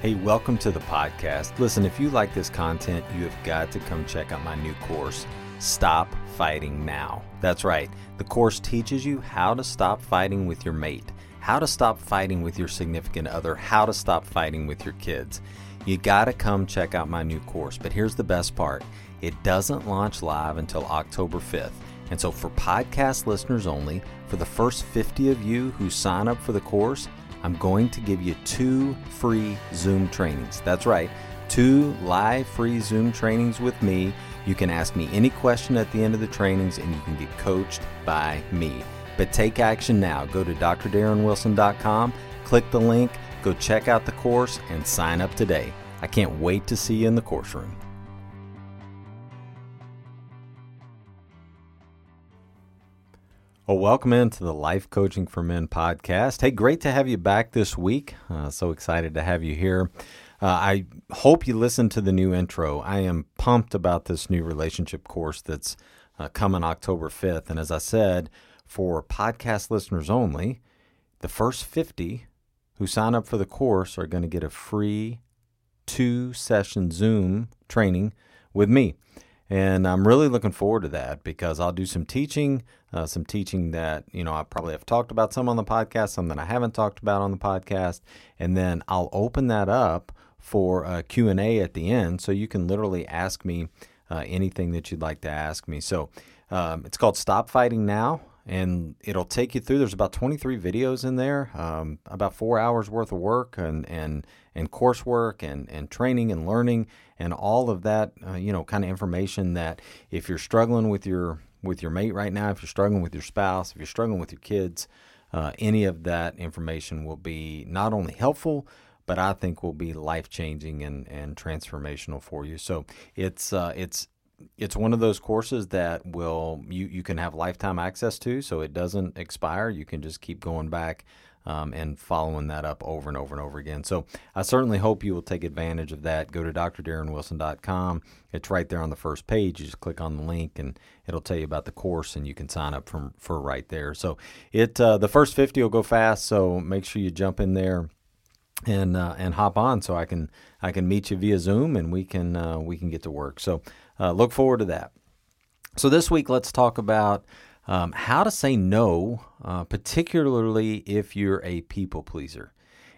Hey, welcome to the podcast. Listen, if you like this content, you have got to come check out my new course, Stop Fighting Now. That's right. The course teaches you how to stop fighting with your mate, how to stop fighting with your significant other, how to stop fighting with your kids. You got to come check out my new course. But here's the best part it doesn't launch live until October 5th. And so, for podcast listeners only, for the first 50 of you who sign up for the course, I'm going to give you two free Zoom trainings. That's right, two live free Zoom trainings with me. You can ask me any question at the end of the trainings and you can get coached by me. But take action now. Go to drdarrenwilson.com, click the link, go check out the course, and sign up today. I can't wait to see you in the course room. Well, welcome into the Life Coaching for Men podcast. Hey, great to have you back this week. Uh, so excited to have you here. Uh, I hope you listened to the new intro. I am pumped about this new relationship course that's uh, coming October 5th. And as I said, for podcast listeners only, the first 50 who sign up for the course are going to get a free two session Zoom training with me. And I'm really looking forward to that because I'll do some teaching, uh, some teaching that, you know, I probably have talked about some on the podcast, some that I haven't talked about on the podcast. And then I'll open that up for a Q&A at the end. So you can literally ask me uh, anything that you'd like to ask me. So um, it's called Stop Fighting Now and it'll take you through. There's about 23 videos in there, um, about four hours worth of work and and and coursework and and training and learning and all of that, uh, you know, kind of information that if you're struggling with your with your mate right now, if you're struggling with your spouse, if you're struggling with your kids, uh, any of that information will be not only helpful, but I think will be life changing and and transformational for you. So it's uh, it's it's one of those courses that will you, you can have lifetime access to so it doesn't expire. You can just keep going back um, and following that up over and over and over again. So i certainly hope you will take advantage of that. Go to drdarrenwilson.com it's right there on the first page. You just click on the link and it'll tell you about the course and you can sign up from for right there. So it uh, the first 50 will go fast so make sure you jump in there and uh, and hop on so I can I can meet you via Zoom and we can uh, we can get to work. So uh, look forward to that. So this week let's talk about um, how to say no, uh, particularly if you're a people pleaser,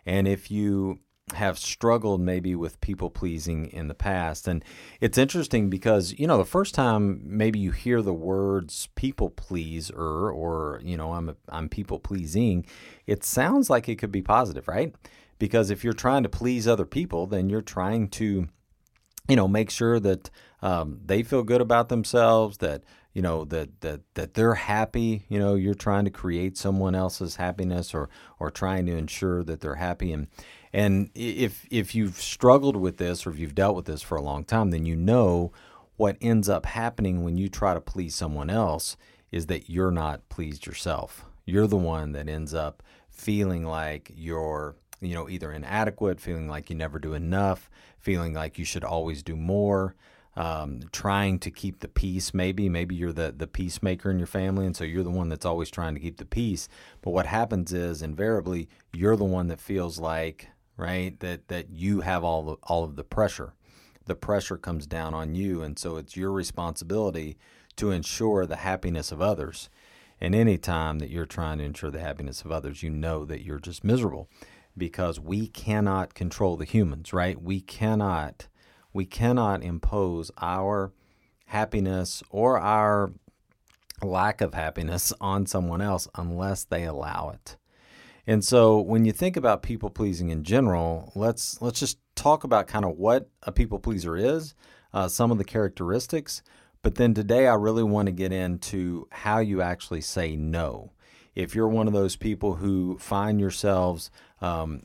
and if you have struggled maybe with people pleasing in the past. And it's interesting because, you know, the first time maybe you hear the words people pleaser or, you know, I'm, a, I'm people pleasing, it sounds like it could be positive, right? because if you're trying to please other people, then you're trying to, you know, make sure that um, they feel good about themselves, that you know that that that they're happy. You know, you're trying to create someone else's happiness, or or trying to ensure that they're happy. And and if if you've struggled with this, or if you've dealt with this for a long time, then you know what ends up happening when you try to please someone else is that you're not pleased yourself You're the one that ends up feeling like you're, you know, either inadequate, feeling like you never do enough, feeling like you should always do more. Um, trying to keep the peace, maybe, maybe you're the, the peacemaker in your family, and so you're the one that's always trying to keep the peace. But what happens is invariably you're the one that feels like, right, that that you have all the, all of the pressure. The pressure comes down on you, and so it's your responsibility to ensure the happiness of others. And any time that you're trying to ensure the happiness of others, you know that you're just miserable because we cannot control the humans, right? We cannot we cannot impose our happiness or our lack of happiness on someone else unless they allow it. And so when you think about people pleasing in general, let's let's just talk about kind of what a people pleaser is, uh, some of the characteristics, but then today, I really want to get into how you actually say no. If you're one of those people who find yourselves um,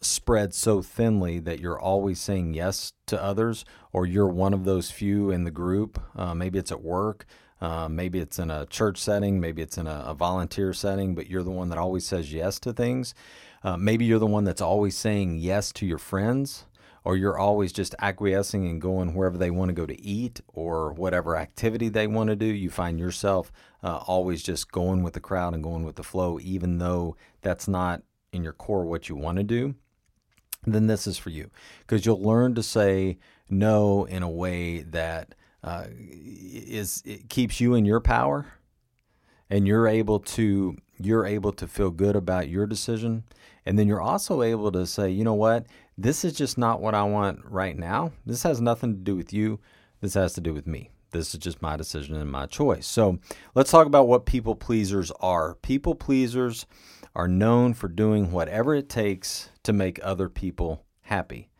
spread so thinly that you're always saying yes to others, or you're one of those few in the group, uh, maybe it's at work, uh, maybe it's in a church setting, maybe it's in a, a, volunteer setting, but you're the one that always says yes to things. Uh, maybe you're the one that's always saying yes to your friends or you're always just acquiescing and going wherever they want to go to eat or whatever activity they want to do, you find yourself uh, always just going with the crowd and going with the flow, even though that's not in your core what you want to do, then this is for you because you'll learn to say no in a way that uh, is it keeps you in your power and you're able to you're able to feel good about your decision and then you're also able to say you know what this is just not what I want right now. This has nothing to do with you. This has to do with me. This is just my decision and my choice. So let's talk about what people pleasers are. People pleasers are known for doing whatever it takes to make other people happy.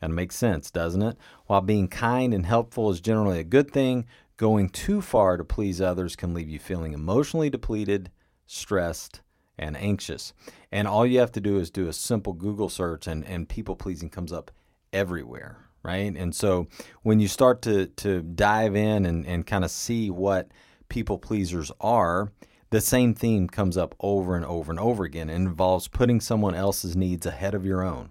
Kind of makes sense, doesn't it? While being kind and helpful is generally a good thing, going too far to please others can leave you feeling emotionally depleted, stressed, and anxious. And all you have to do is do a simple Google search, and, and people pleasing comes up everywhere, right? And so when you start to, to dive in and, and kind of see what people pleasers are, the same theme comes up over and over and over again. It involves putting someone else's needs ahead of your own.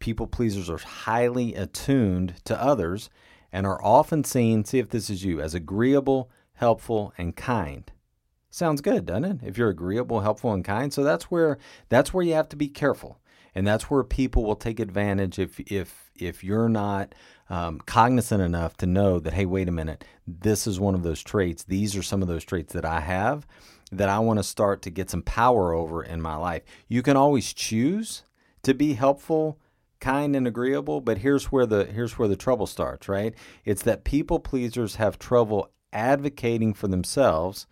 People pleasers are highly attuned to others and are often seen, see if this is you, as agreeable, helpful, and kind. Sounds good, doesn't it? If you're agreeable, helpful, and kind. So that's where that's where you have to be careful, and that's where people will take advantage if if if you're not um, cognizant enough to know that hey, wait a minute, this is one of those traits. These are some of those traits that I have that I want to start to get some power over in my life. You can always choose to be helpful kind and agreeable but here's where the here's where the trouble starts right it's that people pleasers have trouble advocating for themselves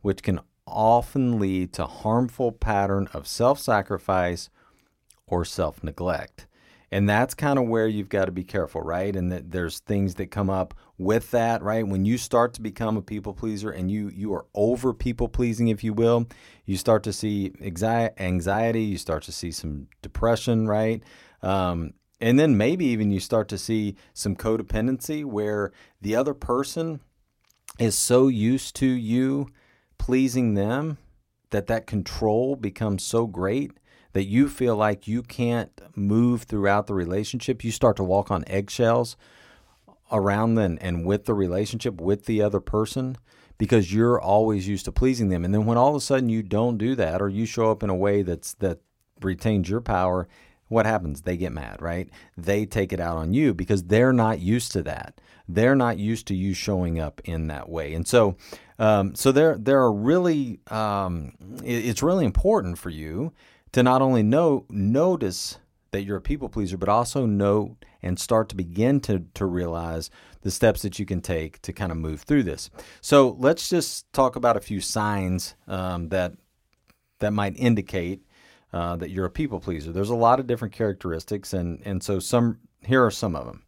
which can often lead to harmful pattern of self-sacrifice or self-neglect. And that's kind of where you've got to be careful, right? And that there's things that come up with that, right? When you start to become a people pleaser and you you are over people pleasing, if you will, you start to see anxiety, you start to see some depression, right? Um, and then maybe even you start to see some codependency where the other person is so used to you pleasing them that that control becomes so great that you feel like you can't move throughout the relationship. You start to walk on eggshells around them and with the relationship with the other person because you're always used to pleasing them. And then when all of a sudden you don't do that or you show up in a way that's that retains your power, what happens? They get mad, right? They take it out on you because they're not used to that. They're not used to you showing up in that way. And so um, so there, there are really, um, it, it's really important for you to not only know, notice that you're a people pleaser, but also know and start to begin to, to realize the steps that you can take to kind of move through this. So let's just talk about a few signs um, that that might indicate uh, that you're a people pleaser. There's a lot of different characteristics, and and so some here are some of them.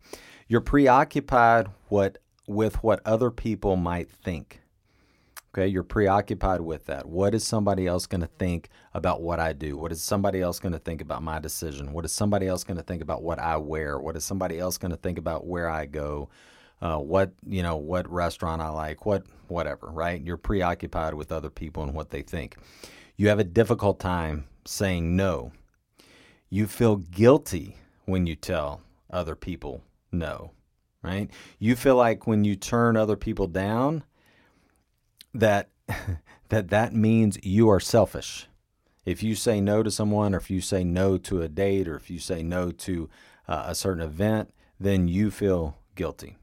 You're preoccupied what with what other people might think. Okay, you're preoccupied with that. What is somebody else going to think about what I do? What is somebody else going to think about my decision? What is somebody else going to think about what I wear? What is somebody else going to think about where I go? Uh, what you know, what restaurant I like, what whatever, right? You're preoccupied with other people and what they think. You have a difficult time saying no. You feel guilty when you tell other people no, right? You feel like when you turn other people down that that that means you are selfish. If you say no to someone or if you say no to a date or if you say no to uh, a certain event, then you feel guilty.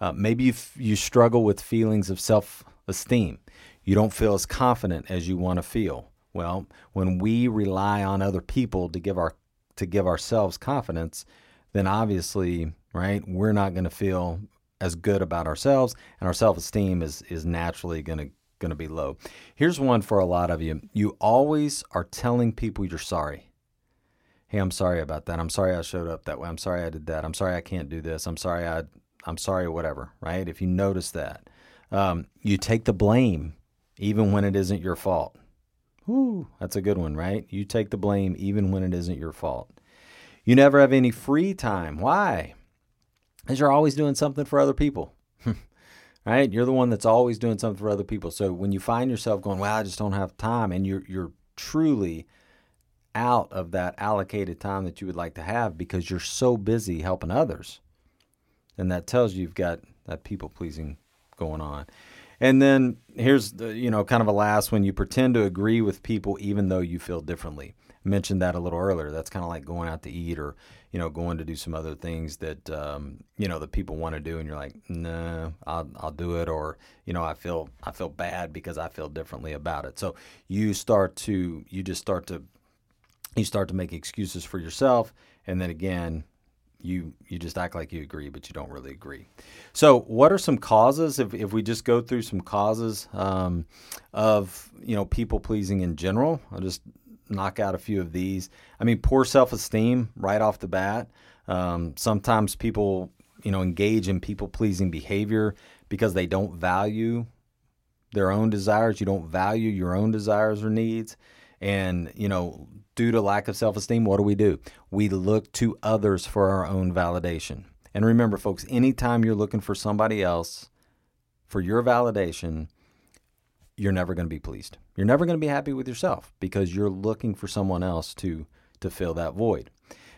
Uh, maybe you, f- you struggle with feelings of self esteem. You don't feel as confident as you want to feel. Well, when we rely on other people to give our to give ourselves confidence, then obviously, right, we're not going to feel as good about ourselves, and our self-esteem is is naturally going to going to be low. Here's one for a lot of you. You always are telling people you're sorry. Hey, I'm sorry about that. I'm sorry I showed up that way. I'm sorry I did that. I'm sorry I can't do this. I'm sorry I I'm sorry whatever, right? If you notice that. Um, you take the blame even when it isn't your fault. Whoo, that's a good one, right? You take the blame even when it isn't your fault. You never have any free time. Why? Because you're always doing something for other people. right? You're the one that's always doing something for other people. So when you find yourself going, "Well, I just don't have time," and you're you're truly out of that allocated time that you would like to have because you're so busy helping others, then that tells you you've got that people pleasing going on. And then here's the, you know, kind of a last one. You pretend to agree with people even though you feel differently. Mentioned that a little earlier. That's kind of like going out to eat or, you know, going to do some other things that, um, you know, that people want to do. And you're like, no, nah, I'll, I'll do it. Or, you know, I feel, I feel bad because I feel differently about it. So you start to, you just start to, you start to make excuses for yourself. And then again, you you just act like you agree, but you don't really agree. So, what are some causes? If, if we just go through some causes um, of you know people pleasing in general, I'll just knock out a few of these. I mean, poor self esteem right off the bat. Um, sometimes people you know engage in people pleasing behavior because they don't value their own desires. You don't value your own desires or needs. And, you know, due to lack of self esteem, what do we do? We look to others for our own validation. And remember, folks, anytime you're looking for somebody else for your validation, you're never going to be pleased. You're never going to be happy with yourself because you're looking for someone else to to fill that void.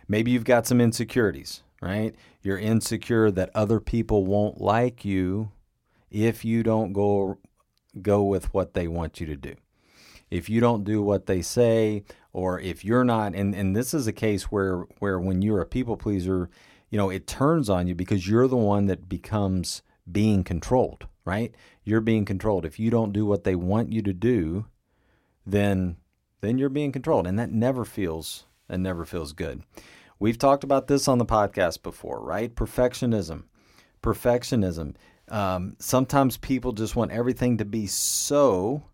Maybe you've got some insecurities, right? You're insecure that other people won't like you if you don't go go with what they want you to do if you don't do what they say or if you're not and, and this is a case where where when you're a people pleaser you know it turns on you because you're the one that becomes being controlled right you're being controlled if you don't do what they want you to do then then you're being controlled and that never feels that never feels good we've talked about this on the podcast before right perfectionism perfectionism um, sometimes people just want everything to be so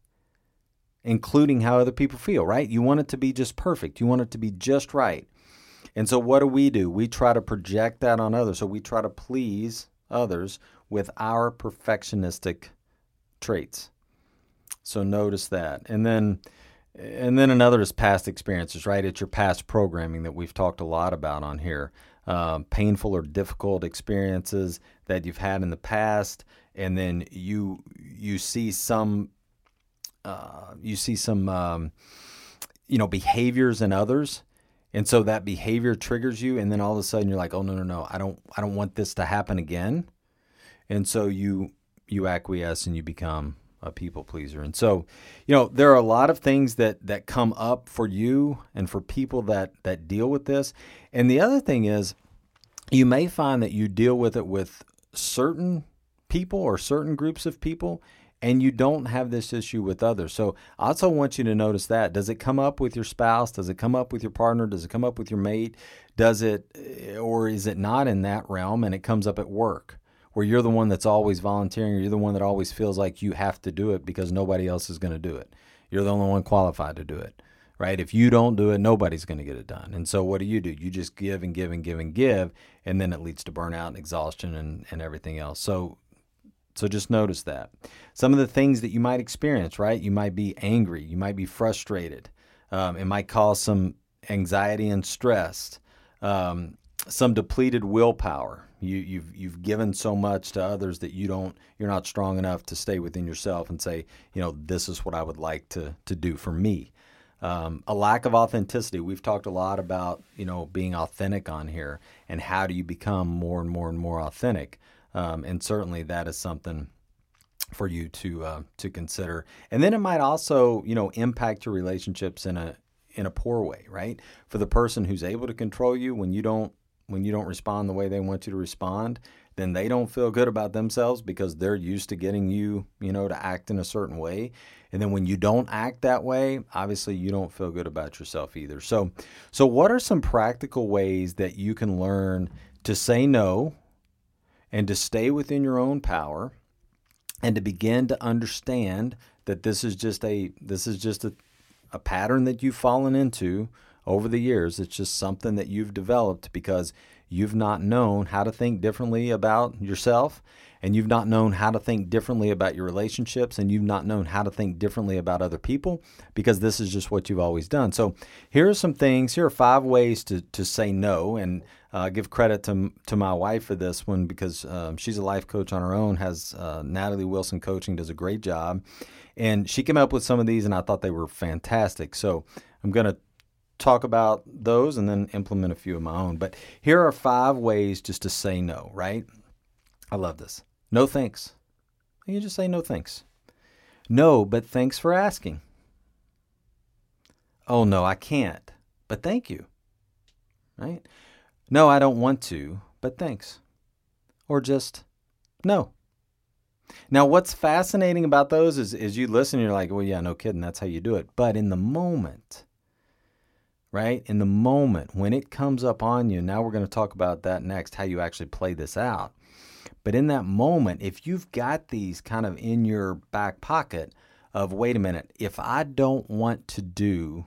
including how other people feel, right? You want it to be just perfect. You want it to be just right. And so, what do we do? We try to project that on others. So, we try to please others with our perfectionistic traits. So, notice that. And then, and then another is past experiences, right? It's your past programming that we've talked a lot about on here. Um, painful or difficult experiences that you've had in the past, and then you you see some uh, you see some um, you know behaviors in others and so that behavior triggers you and then all of a sudden you're like oh no no no i don't i don't want this to happen again and so you you acquiesce and you become a people pleaser and so you know there are a lot of things that that come up for you and for people that that deal with this and the other thing is you may find that you deal with it with certain people or certain groups of people and you don't have this issue with others. So I also want you to notice that. Does it come up with your spouse? Does it come up with your partner? Does it come up with your mate? Does it, or is it not in that realm and it comes up at work? Where you're the one that's always volunteering, or you're the one that always feels like you have to do it because nobody else is going to do it. You're the only one qualified to do it right? If you don't do it, nobody's going to get it done. And so what do you do? You just give and give and give and give, and then it leads to burnout and exhaustion and, and everything else. So so just notice that. Some of the things that you might experience, right? You might be angry, you might be frustrated. Um, it might cause some anxiety and stress, um, some depleted willpower. You, you've you've given so much to others that you don't you're not strong enough to stay within yourself and say, you know, this is what I would like to to do for me. Um, a lack of authenticity. We've talked a lot about you know being authentic on here, and how do you become more and more and more authentic. Um, and certainly that is something for you to uh, to consider. And then it might also you know impact your relationships in a in a poor way, right? For the person who's able to control you when you don't when you don't respond the way they want you to respond, then they don't feel good about themselves because they're used to getting you, you know, to act in a certain way. And then when you don't act that way, obviously you don't feel good about yourself either. So so what are some practical ways that you can learn to say no and to stay within your own power and to begin to understand that this is just a this is just a, a pattern that you've fallen into over the years. It's just something that you've developed because you've not known how to think differently about yourself and you've not known how to think differently about your relationships and you've not known how to think differently about other people because this is just what you've always done. So here are some things. Here are five ways to, to say no and uh, give credit to, to my wife for this one because um, she's a life coach on her own, has uh, Natalie Wilson Coaching, does a great job. And she came up with some of these and I thought they were fantastic. So I'm going to talk about those and then implement a few of my own. But here are five ways just to say no, right? I love this. No thanks. You just say no thanks. No, but thanks for asking. Oh, no, I can't, but thank you. Right? No, I don't want to, but thanks. Or just no. Now, what's fascinating about those is, is you listen, you're like, well, yeah, no kidding, that's how you do it. But in the moment, right? In the moment when it comes up on you, now we're going to talk about that next, how you actually play this out. But in that moment, if you've got these kind of in your back pocket of, wait a minute, if I don't want to do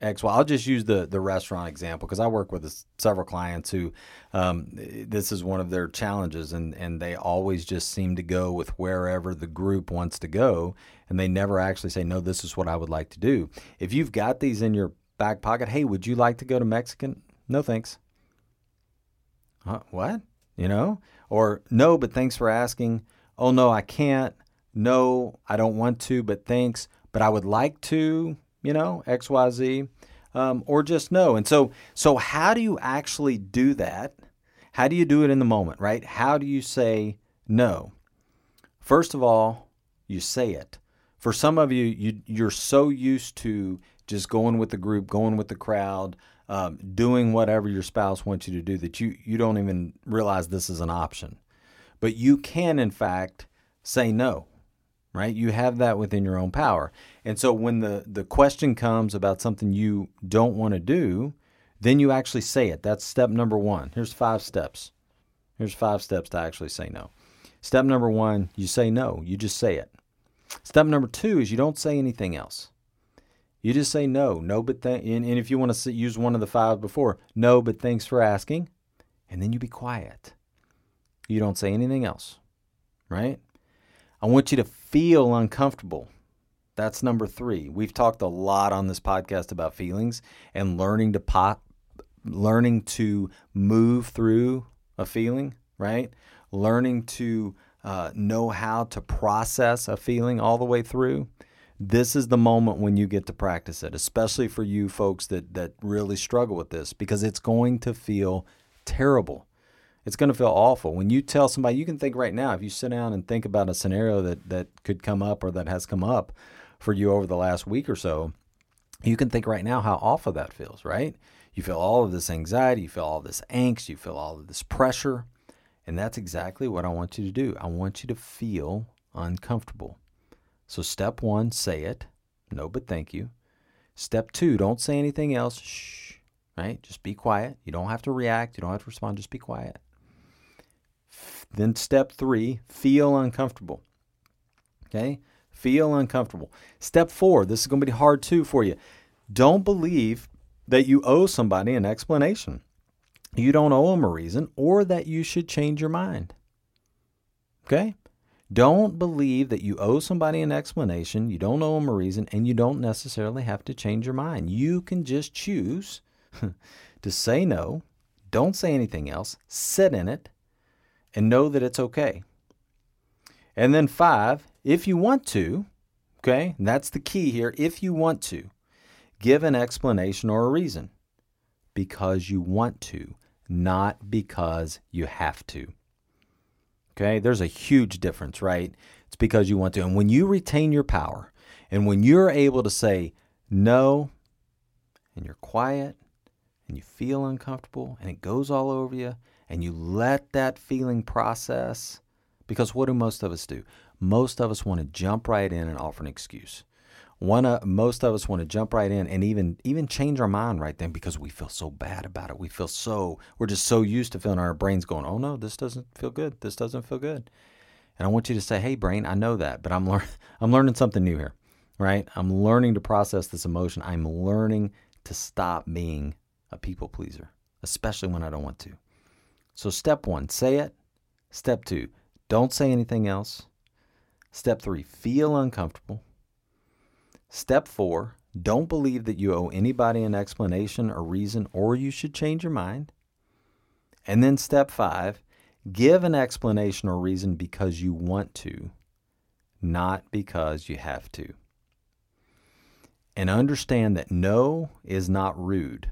X, well, I'll just use the the restaurant example because I work with several clients who um, this is one of their challenges, and and they always just seem to go with wherever the group wants to go, and they never actually say, no, this is what I would like to do. If you've got these in your back pocket. Hey, would you like to go to Mexican? No, thanks. What? You know? Or no, but thanks for asking. Oh, no, I can't. No, I don't want to, but thanks. But I would like to, you know, XYZ. Um, or just no. And so, so how do you actually do that? How do you do it in the moment, right? How do you say no? First of all, you say it. For some of you, you you're so used to just going with the group, going with the crowd, um, doing whatever your spouse wants you to do that you, you don't even realize this is an option. But you can, in fact, say no, right? You have that within your own power. And so when the, the question comes about something you don't want to do, then you actually say it. That's step number one. Here's five steps. Here's five steps to actually say no. Step number one, you say no. You just say it. Step number two is you don't say anything else. You just say no, no, but th- and, and if you want to use one of the five before, no, but thanks for asking, and then you be quiet. You don't say anything else, right? I want you to feel uncomfortable. That's number three. We've talked a lot on this podcast about feelings and learning to pop, learning to move through a feeling, right? Learning to uh, know how to process a feeling all the way through this is the moment when you get to practice it, especially for you folks that that really struggle with this because it's going to feel terrible. It's going to feel awful. When you tell somebody, you can think right now, if you sit down and think about a scenario that that could come up or that has come up for you over the last week or so, you can think right now how awful that feels, right? You feel all of this anxiety, you feel all this angst, you feel all of this pressure. And that's exactly what I want you to do. I want you to feel uncomfortable. So, step one, say it. No, but thank you. Step two, don't say anything else. Shh, right? Just be quiet. You don't have to react. You don't have to respond. Just be quiet. Then, step three, feel uncomfortable. Okay? Feel uncomfortable. Step four, this is going to be hard too for you. Don't believe that you owe somebody an explanation. You don't owe them a reason or that you should change your mind. Okay? Don't believe that you owe somebody an explanation, you don't owe them a reason, and you don't necessarily have to change your mind. You can just choose to say no, don't say anything else, sit in it, and know that it's okay. And then, five, if you want to, okay, that's the key here, if you want to, give an explanation or a reason because you want to, not because you have to. Okay, there's a huge difference, right? It's because you want to. And when you retain your power and when you're able to say no and you're quiet and you feel uncomfortable and it goes all over you and you let that feeling process, because what do most of us do? Most of us want to jump right in and offer an excuse. Uh, most of us want to jump right in and even even change our mind right then because we feel so bad about it. We feel so we're just so used to feeling our brains going, "Oh no, this doesn't feel good. This doesn't feel good." And I want you to say, "Hey brain, I know that, but I'm learning I'm learning something new here." Right? I'm learning to process this emotion. I'm learning to stop being a people pleaser, especially when I don't want to. So step 1, say it. Step 2, don't say anything else. Step 3, feel uncomfortable. Step four, don't believe that you owe anybody an explanation or reason or you should change your mind. And then step five, give an explanation or reason because you want to, not because you have to. And understand that no is not rude,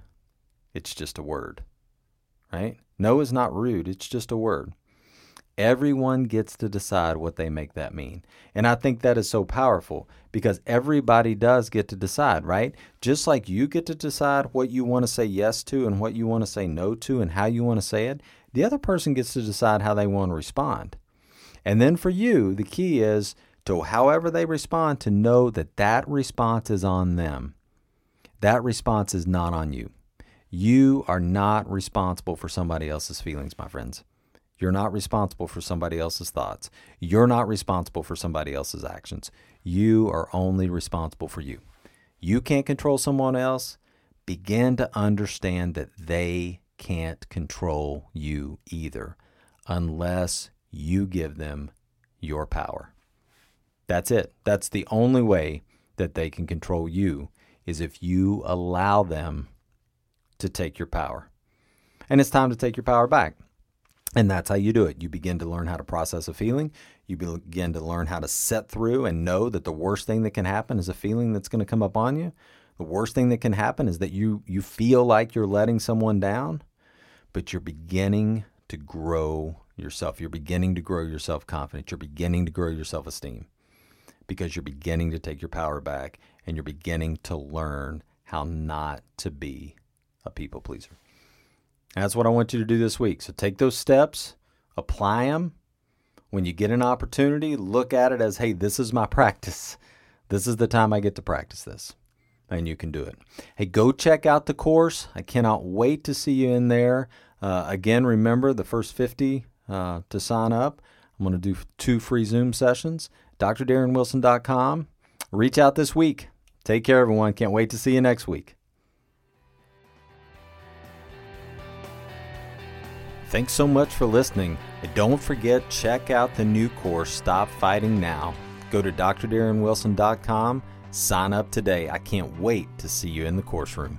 it's just a word, right? No is not rude, it's just a word. Everyone gets to decide what they make that mean. And I think that is so powerful because everybody does get to decide, right? Just like you get to decide what you want to say yes to and what you want to say no to and how you want to say it, the other person gets to decide how they want to respond. And then for you, the key is to however they respond to know that that response is on them. That response is not on you. You are not responsible for somebody else's feelings, my friends. You're not responsible for somebody else's thoughts. You're not responsible for somebody else's actions. You are only responsible for you. You can't control someone else. Begin to understand that they can't control you either unless you give them your power. That's it. That's the only way that they can control you is if you allow them to take your power. And it's time to take your power back. And that's how you do it. You begin to learn how to process a feeling. You begin to learn how to set through and know that the worst thing that can happen is a feeling that's going to come up on you. The worst thing that can happen is that you you feel like you're letting someone down, but you're beginning to grow yourself. You're beginning to grow your self-confidence. You're beginning to grow your self-esteem because you're beginning to take your power back and you're beginning to learn how not to be a people pleaser. That's what I want you to do this week. So take those steps, apply them. When you get an opportunity, look at it as, hey, this is my practice. This is the time I get to practice this. And you can do it. Hey, go check out the course. I cannot wait to see you in there. Uh, again, remember the first 50 uh, to sign up. I'm going to do two free Zoom sessions. DrDarrenWilson.com. Reach out this week. Take care, everyone. Can't wait to see you next week. Thanks so much for listening. And don't forget, check out the new course, Stop Fighting Now. Go to drdarrenwilson.com, sign up today. I can't wait to see you in the course room.